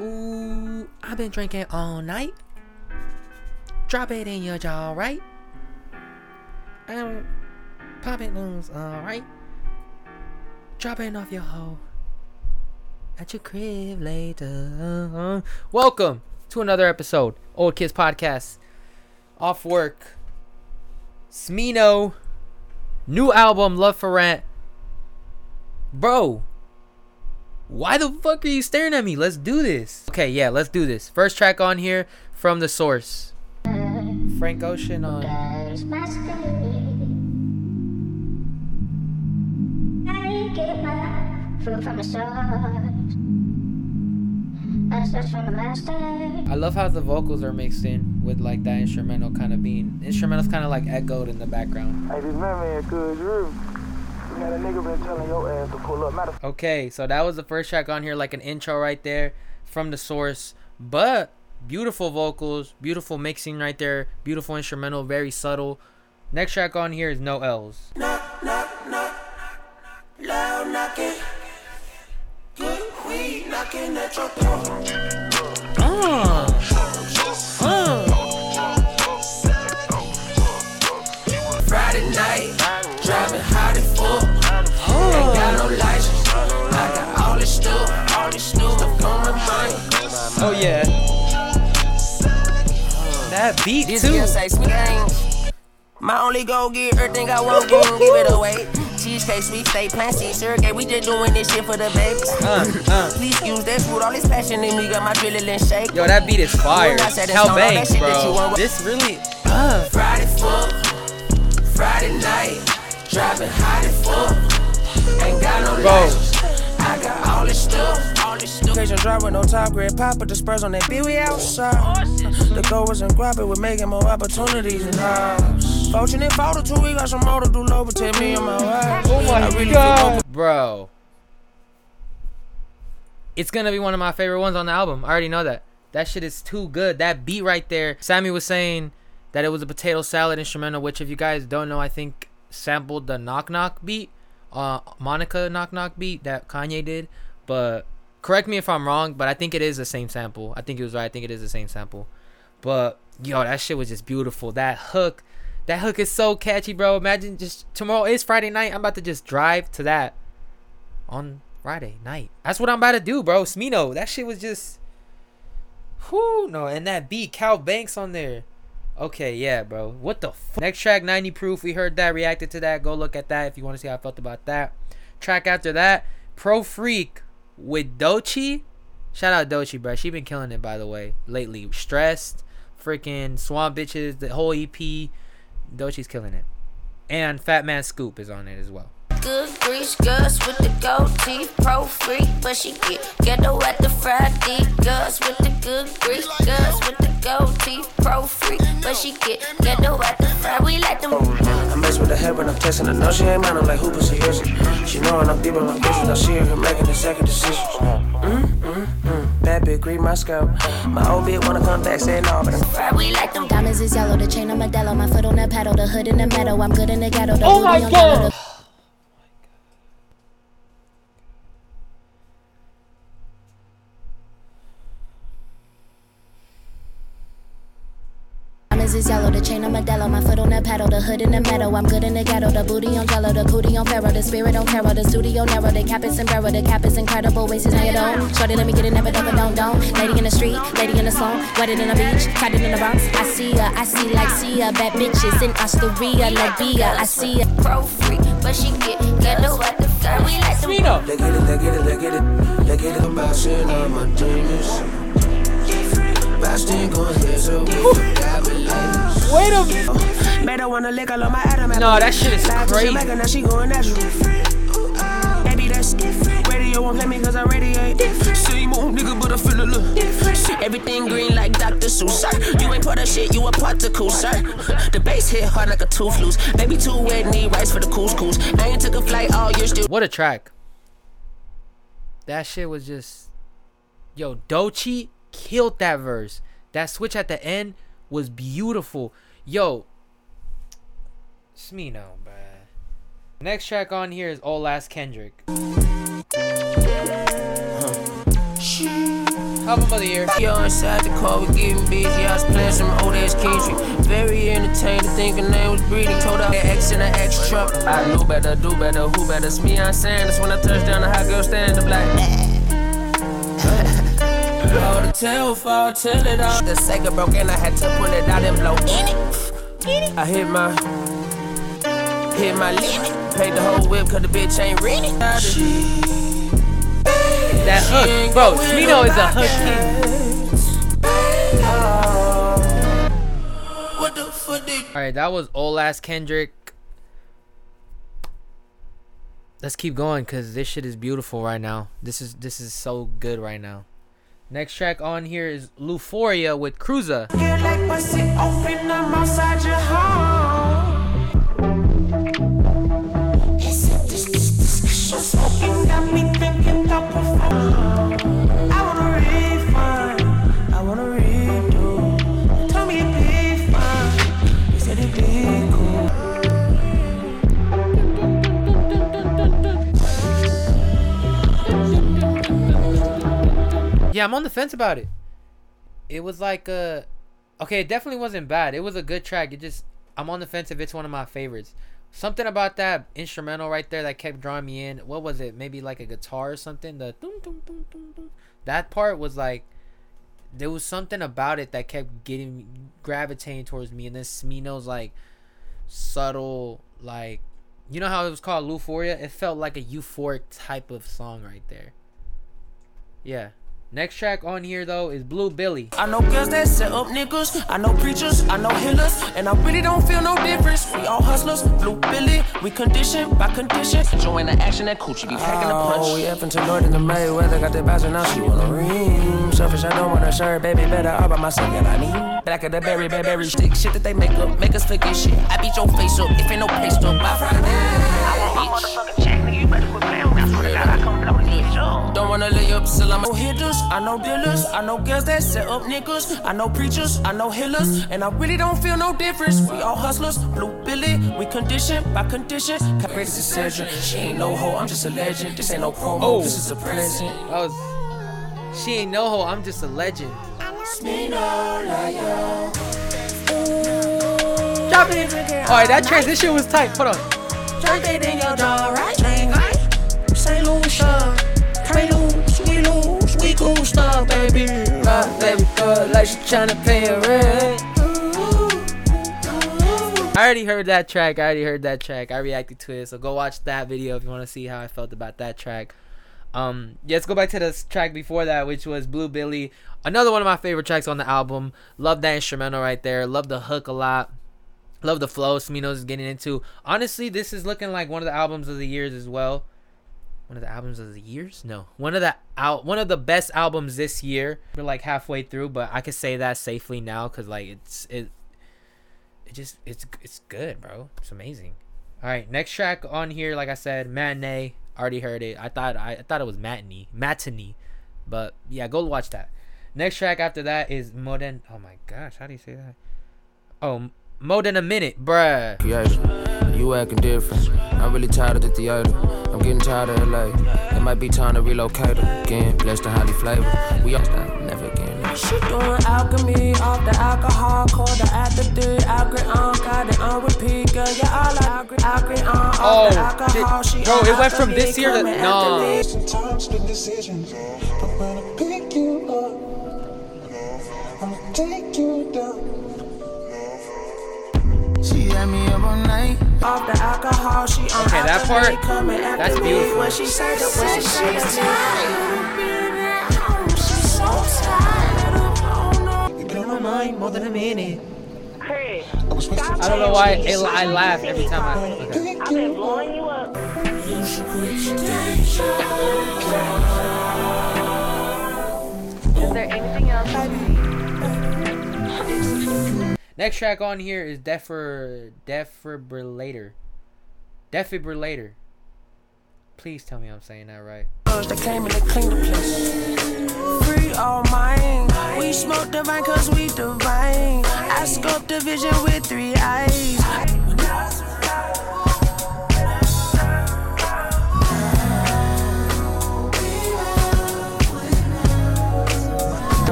Ooh, I've been drinking all night. Drop it in your jaw, right? Um, pop it loose, alright? Drop it off your hoe at your crib later. Welcome to another episode, Old Kids Podcast. Off work. Smino. New album, Luv 4 Rent. Bro, why the fuck are you staring at me? Let's do this. Okay, yeah, let's do this. First track on here from the source. Frank Ocean on. I love how the vocals are mixed in with like that instrumental kind of being instrumental's kind of like echoed in the background. Hey, this man, man, cuz Drew. You got a nigga been Okay, so that was the first track on here, like an intro right there from the source. But beautiful vocals, beautiful mixing right there, beautiful instrumental, very subtle. Next track on here is No L's. Knock, knock, knock. Loud knocking. Good weed knocking at your door. That beat This too. girl say sweet things. My only goal, get everything I want, go and give it away. Cheesecake, sweet steak, plant seed, surrogate. We just doing this shit for the babies. Uh, uh. Please use that food, all this passion in me, got my adrenaline shake. Yo, that beat is fire. When I said it's Hell on bangs, shit that you bro. This really. Uh. Friday fuck, Friday night, driving hot and fuck. Ain't got no Bro. license. I got all this stuff, all this stuff. Occasion drive with no top grade, pop with the spurs on that beat, we outside. The goal wasn't grab it, we're making more opportunities in house. Fortunate photo two, we got some more to do, low, but take me on my way. Oh my I really god, bro. It's gonna be one of my favorite ones on the album. I already know that. That shit is too good. That beat right there. Sammy was saying that it was a potato salad instrumental, which if you guys don't know, I think sampled the knock knock beat, uh, Monica knock knock beat that Kanye did. But correct me if I'm wrong, but I think it is the same sample. I think it was right. I think it is the same sample. But yo, that shit was just beautiful. That hook, that hook is so catchy, bro. Imagine just tomorrow is Friday night. I'm about to just drive to that on Friday night. That's what I'm about to do, bro. Smino, that shit was just, whoo, no, and that beat, Kal Banx on there. Okay, yeah, bro. What the f- next track, 90 proof. We heard that, reacted to that. Go look at that if you want to see how I felt about that. Track after that, Pro Freak with Doechii. Shout out Doechii, bro. She been killing it, by the way, lately. Stressed, freaking Swamp Bitches, the whole EP. Doechii's killing it. And Fatman Scoop is on it as well. Good grease, girls with the gold teeth, pro freak, but she get ghetto at the Friday. Gus with the good grease, girls with the gold teeth, pro freak, but she get ghetto at the Friday. We like them. I mess with the head when I'm testing her. No, she ain't mine. I'm like, who pussy is it? She knowin' I'm deep in my business. I see her making the second decision. Mm, mm, mm. Bad bitch, green my scalp. My old bitch wanna come back, say no, but I'm Friday. We like them. Diamonds is yellow, the chain on Modelo, my foot on the pedal, the hood in the meadow. I'm good in the ghetto. The Oh booty my on God. Diamonds is yellow, the chain on Modelo, my foot on the pedal, the hood in the meadow. I'm good in the ghetto, the booty on yellow, the cootie on pharaoh, the spirit on tarot, the studio narrow, the cap is sombrero, the cap is incredible, waist is hanging on. Shorty, let me get it, never double, don't, don't. Lady in the street, lady in the song, wedded in the beach, tied in the Bronx. I see ya, I see like see ya, bad bitches in Astoria, La Via, I see ya. Pro freak, but she get ghetto at the Friday. We like them. Smino. They get it, they get it, they get it. They get it about shit on my demons. Wait a minute. Made her wanna lick all my Adam. No, that shit is crazy. Now she going natural. Baby, that's. Radio won't play me cause I radiate. Same old nigga, but I feel a little. See, everything green like Dr. Seuss, sir. You ain't part of shit, you a particle, sir. The bass hit hard like a tooth loose. Baby, too wet, need rice for the couscous. I ain't took a flight oh, all year, still. What a track. That shit was just Yo, Doechii killed that verse. That switch at the end was beautiful. Yo, Smino, bruh. Next track on here is Old Last Kendrick. Album of the year. Yo, inside the car, we getting busy. I was playing some old ass Kendrick. Very entertaining, thinking name was breathing. Told her X in an X truck. I knew better, do better, who better? It's me, I'm saying. That's when I touch down, the hot girl stand up like. Hold the tail fall, tell it all. The Sega broke and I had to pull it out and blow in it. I hit my, hit my limit. Paid the whole whip cause the bitch ain't ready. That hook, bro. Smino is a hook king. Oh. What the fuck they All right, that was old ass Kendrick. Let's keep going because this shit is beautiful right now. This is this is so good right now. Next track on here is Euphoria with Cruza. Yeah, I'm on the fence about it. It was like uh okay, it definitely wasn't bad. It was a good track. It just I'm on the fence if it's one of my favorites. Something about that instrumental right there that kept drawing me in. What was it? Maybe like a guitar or something. The that part was like there was something about it that kept getting gravitating towards me. And then Smino's like subtle, like you know how it was called Euphoria? It felt like a euphoric type of song right there. Yeah. Next track on here though is Blu Billy. I know girls that set up niggas. I know preachers, I know healers, and I really don't feel no difference. We all hustlers, blue Billy. We condition by condition. Join the action that coochie be packing the punch. Oh, we up into North in the Mayweather. Got the bouncing now. She wanna ring. Selfish, I don't want a shirt, baby. Better all by myself, yeah, I need. Back of the berry, berry, berry stick. Shit that they make up, make us forget shit. I beat your face up if ain't no place to by Friday. I want my motherfucking wanna lay up, still I'm no hitters. I know dealers, I know girls that set up niggas. I know preachers, I know healers, and I really don't feel no difference. We all hustlers, blue Billy, we condition by condition. Greatest decision. She ain't no hoe, I'm just a legend. This ain't no promo, Oh. this is a present. That was She ain't no hoe, I'm just a legend. Drop it. Alright, that transition was tight. Hold on. Drink it in your jaw, right? Like she pay her rent. I already heard that track. I already heard that track. I reacted to it. So go watch that video if you want to see how I felt about that track. Um, yeah, let's go back to the track before that, which was Blu Billy. Another one of my favorite tracks on the album. Love that instrumental right there. Love the hook a lot. Love the flow Smino's is getting into. Honestly, this is looking like one of the albums of the years as well. One of the albums of the years? No, one of the out one of the best albums this year. We're like halfway through, but I could say that safely now because like it's it. It just it's it's good, bro. It's amazing. All right, next track on here, like I said, matinee. Already heard it. I thought I, I thought it was matinee, matinee, but yeah, go watch that. Next track after that is more than. Oh my gosh, how do you say that? Oh, more than a minute, bruh. You acting different. I'm really tired of the theater. I'm getting tired of LA. It might be time to relocate again. Blessed and highly flavored. We all stop, never again. She doing alchemy off the alcohol, called the after three, agree on, got it on repeat, girl. Yeah, all I agree, agree on off Oh, the alcohol. shit. She Bro, on it went from this year to- coming no. after Off the alcohol, she on Okay, that after part, me, coming after that's me. beautiful. When she said that, when she said that, You blow my mind. Mind more than a minute. I was wasting I don't know why it, I laugh every time I. Okay. Pick you up. Is there anything else? Next track on here is Defer Defibrillator. Defibrillator. Please tell me I'm saying that right. That came the place. Free all mine. We smoke divine cause we divine. I scope the vision with three eyes.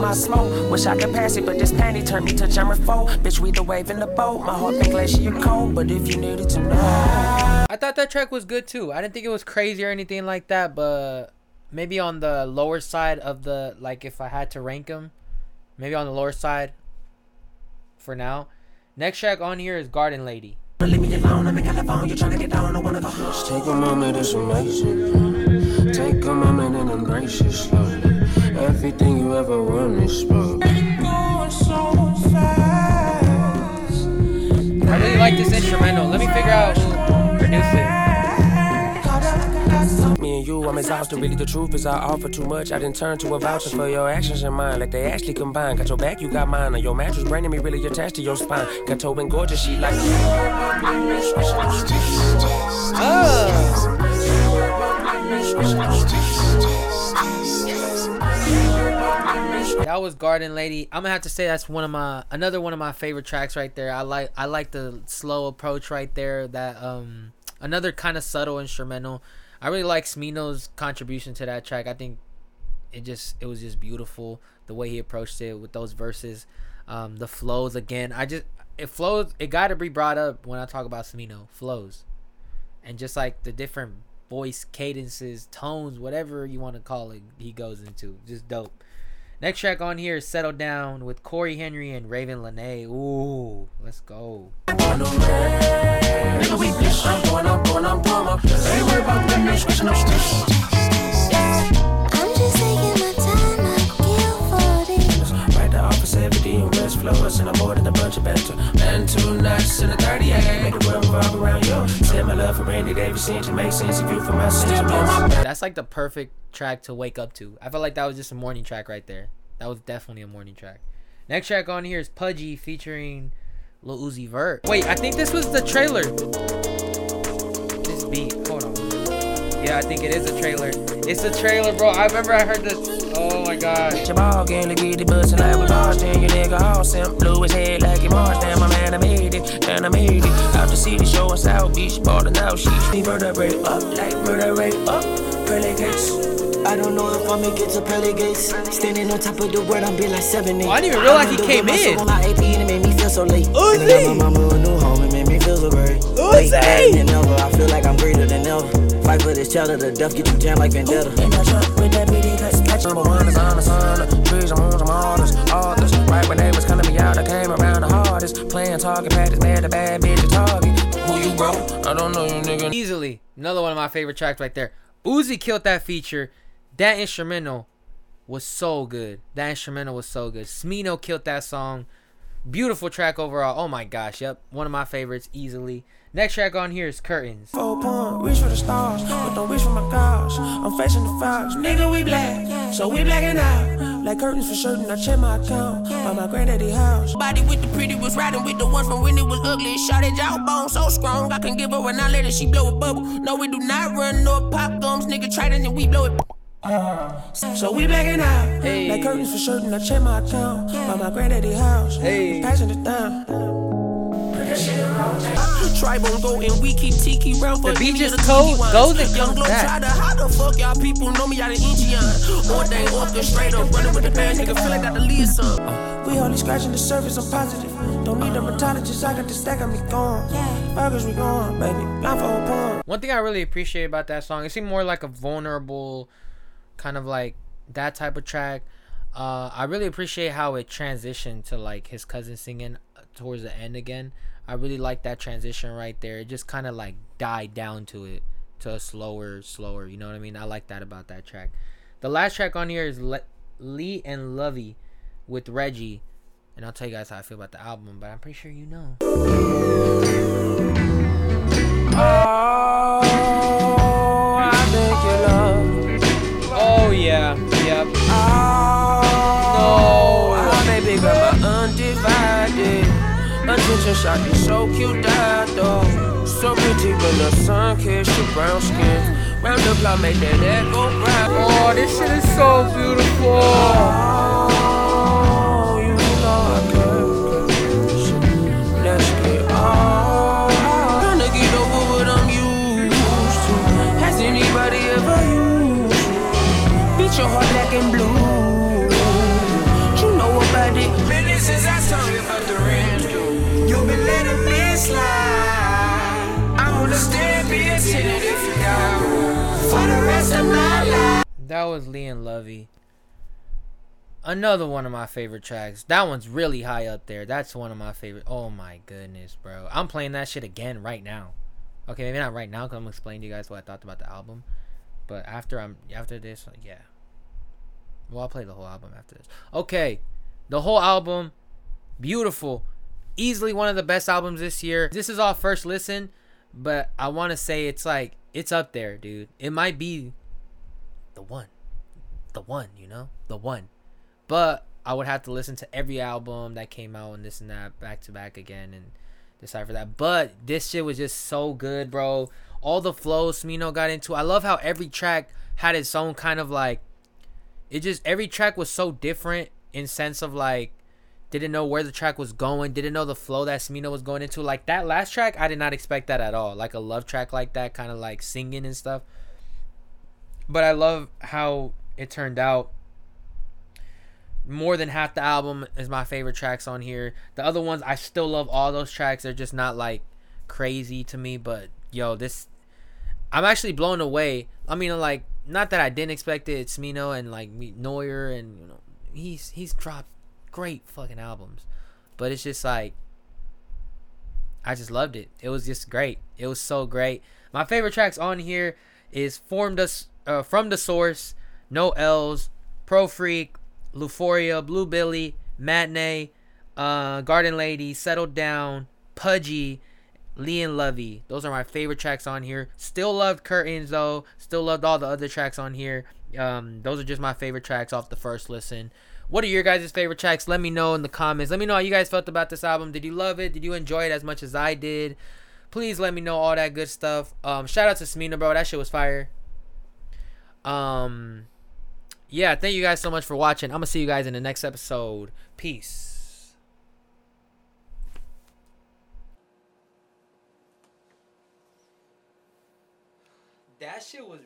My smoke. Wish I could pass it, but this panty turned me to jammer foe. Bitch, we the wave in the boat. My heart been glacier cold, but if you needed to know. I thought that track was good too. I didn't think it was crazy or anything like that, but maybe on the lower side of the like if I had to rank them, maybe on the lower side for now. Next track on here is Garden Lady. Leave me alone, I'm making the phone. You tryna get down, I wanna go. Just take a moment, it's amazing. Take a moment and embrace it slowly. Everything you ever wanted spoke. I really like this instrumental. Let me figure out who produced it. Me and you, I'm exhausted. Really, the truth is, I offer too much. I didn't turn to a voucher for your actions and mine. Like they actually combine. Got your back, you got mine. On your mattress, branding me really attached to your spine. Got toe and gorgeous, she like. That was Garden Lady. I'm gonna have to say that's one of my another one of my favorite tracks right there. I like I like the slow approach right there. That um another kind of subtle instrumental. I really like Smino's contribution to that track. I think it just it was just beautiful the way he approached it with those verses. Um, the flows again. I just it flows. It got to be brought up when I talk about Smino flows, and just like the different voice cadences, tones, whatever you want to call it, he goes into. Just dope. Next track on here is Settle Down with Cory Henry and Ravyn Lenae. Ooh, let's go. West Florida, and I boarded a bunch of banter. And two nights in a 38, make it world revolve around you. Say my love for Randy Davis, seems to make sense if you for my sentiments. That's like the perfect track to wake up to. I felt like that was just a morning track right there. That was definitely a morning track. Next track on here is Pudgy featuring Lil Uzi Vert. Wait, I think this was the trailer. This beat, hold on. Yeah, I think it is a trailer. It's a trailer, bro. I remember I heard this. Oh my god. Your ball game, look at the bustin' like we Boston. Your nigga all simp, blew his head like he marched. Damn, my man, I made it, and I made it. Out the city, show in South Beach, ballin' out. She me murder rate up, like murder rate up. Pearly gates. I don't know if I'ma get to pearly gates. Standing on top of the world, I'm be like seven eight. Oh, I didn't even realize he came in. On my AP and it made me feel so late. Uzi! And I got my mama a new home, it made me feel so great. Uzi! Late than ever, I feel like I'm greater than ever. Fight for this child of the death, get you jammed like Vendetta. In the truck with that bitty cuts, catch number one is on the sun. Trees, I'm on some artists, authors. Right when they was calling me out, I came around the hardest. Playing target practice, mad the bad bitch a target. Who you bro? I don't know you nigga. Easily. Another one of my favorite tracks right there. Uzi killed that feature. That instrumental was so good. That instrumental was so good. Smino killed that song. Beautiful track overall. Oh my gosh. Yep. One of my favorites easily. Next track on here is Curtains. Four point, reach for the stars, but don't reach for my gosh. I'm facing the facts, nigga, we black, so we blacking out. Like curtains for certain, I check my account by my granddaddy house. Body with the pretty was riding with the ones from when it was ugly. Shot at jawbone so strong, I can give her an outlet and she blow a bubble. No, we do not run no pop gums, nigga, try it and we blow it. Uh, so we blacking out. Hey. Like curtains for certain, I check my account by my granddaddy house. Hey. Passing it down. Tribal go and we keep tiki round for The beat any just of the cold- tiki goes and Young comes Glow back. Trider, How the fuck y'all people know me out of Indian? One day orchestrator, running with the bands, nigga feel like got the lead some. We only scratching the surface, I'm positive. Don't need a dermatologist, I got the stack of me gone. Burgers, we gone, baby. Blindfold porn. One thing I really appreciate about that song, it seemed more like a vulnerable, kind of like that type of track. Uh, I really appreciate how it transitioned to like his cousin singing uh, towards the end again. I really like that transition right there. It just kind of like died down to it to a slower, slower. You know what I mean? I like that about that track. The last track on here is Le- Lee and Lovey with Reggie, and I'll tell you guys how I feel about the album, but I'm pretty sure you know. Attention. Shot so cute, that though. So pretty when the sun kissed your brown skin. Round the block, make that echo rap. Oh, this shit is so beautiful. Oh, That was Leon Lovey. Another one of my favorite tracks. That one's really high up there. That's one of my favorite. Oh my goodness, bro. I'm playing that shit again right now. Okay, maybe not right now because I'm explaining to to you guys what I thought about the album. But after I'm after this, yeah. Well, I'll play the whole album after this. Okay, the whole album, beautiful, easily one of the best albums this year. This is all first listen, but I want to say it's like it's up there, dude. It might be the one, the one, you know, the one. But I would have to listen to every album that came out and this and that back to back again and decide for that. But this shit was just so good, bro. All the flows Smino got into. I love how every track had its own kind of like. It just every track was so different in sense of like didn't know where the track was going, didn't know the flow that Smino was going into. Like that last track, I did not expect that at all. Like a love track like that, kind of like singing and stuff. But I love how it turned out. More than half the album is my favorite tracks on here. The other ones, I still love all those tracks. They're just not like crazy to me. But yo, this, I'm actually blown away. I mean, like, not that I didn't expect it. It's Smino and like Noir, and you know, he's he's dropped great fucking albums. But it's just like I just loved it. It was just great. It was so great. My favorite tracks on here is Formed Us uh, From the Source, No L's, Pro Freak, Louphoria, Blu Billy, Matinee, uh, Garden Lady, Settled Down, Pudgy, Leon Lovey. Those are my favorite tracks on here. Still loved Curtains though. Still loved all the other tracks on here. Um, those are just my favorite tracks off the first listen. What are your guys' favorite tracks? Let me know in the comments. Let me know how you guys felt about this album. Did you love it? Did you enjoy it as much as I did? Please let me know all that good stuff. Um, shout out to Smino, bro. That shit was fire. Um, yeah, thank you guys so much for watching. I'm gonna see you guys in the next episode. Peace. That shit was.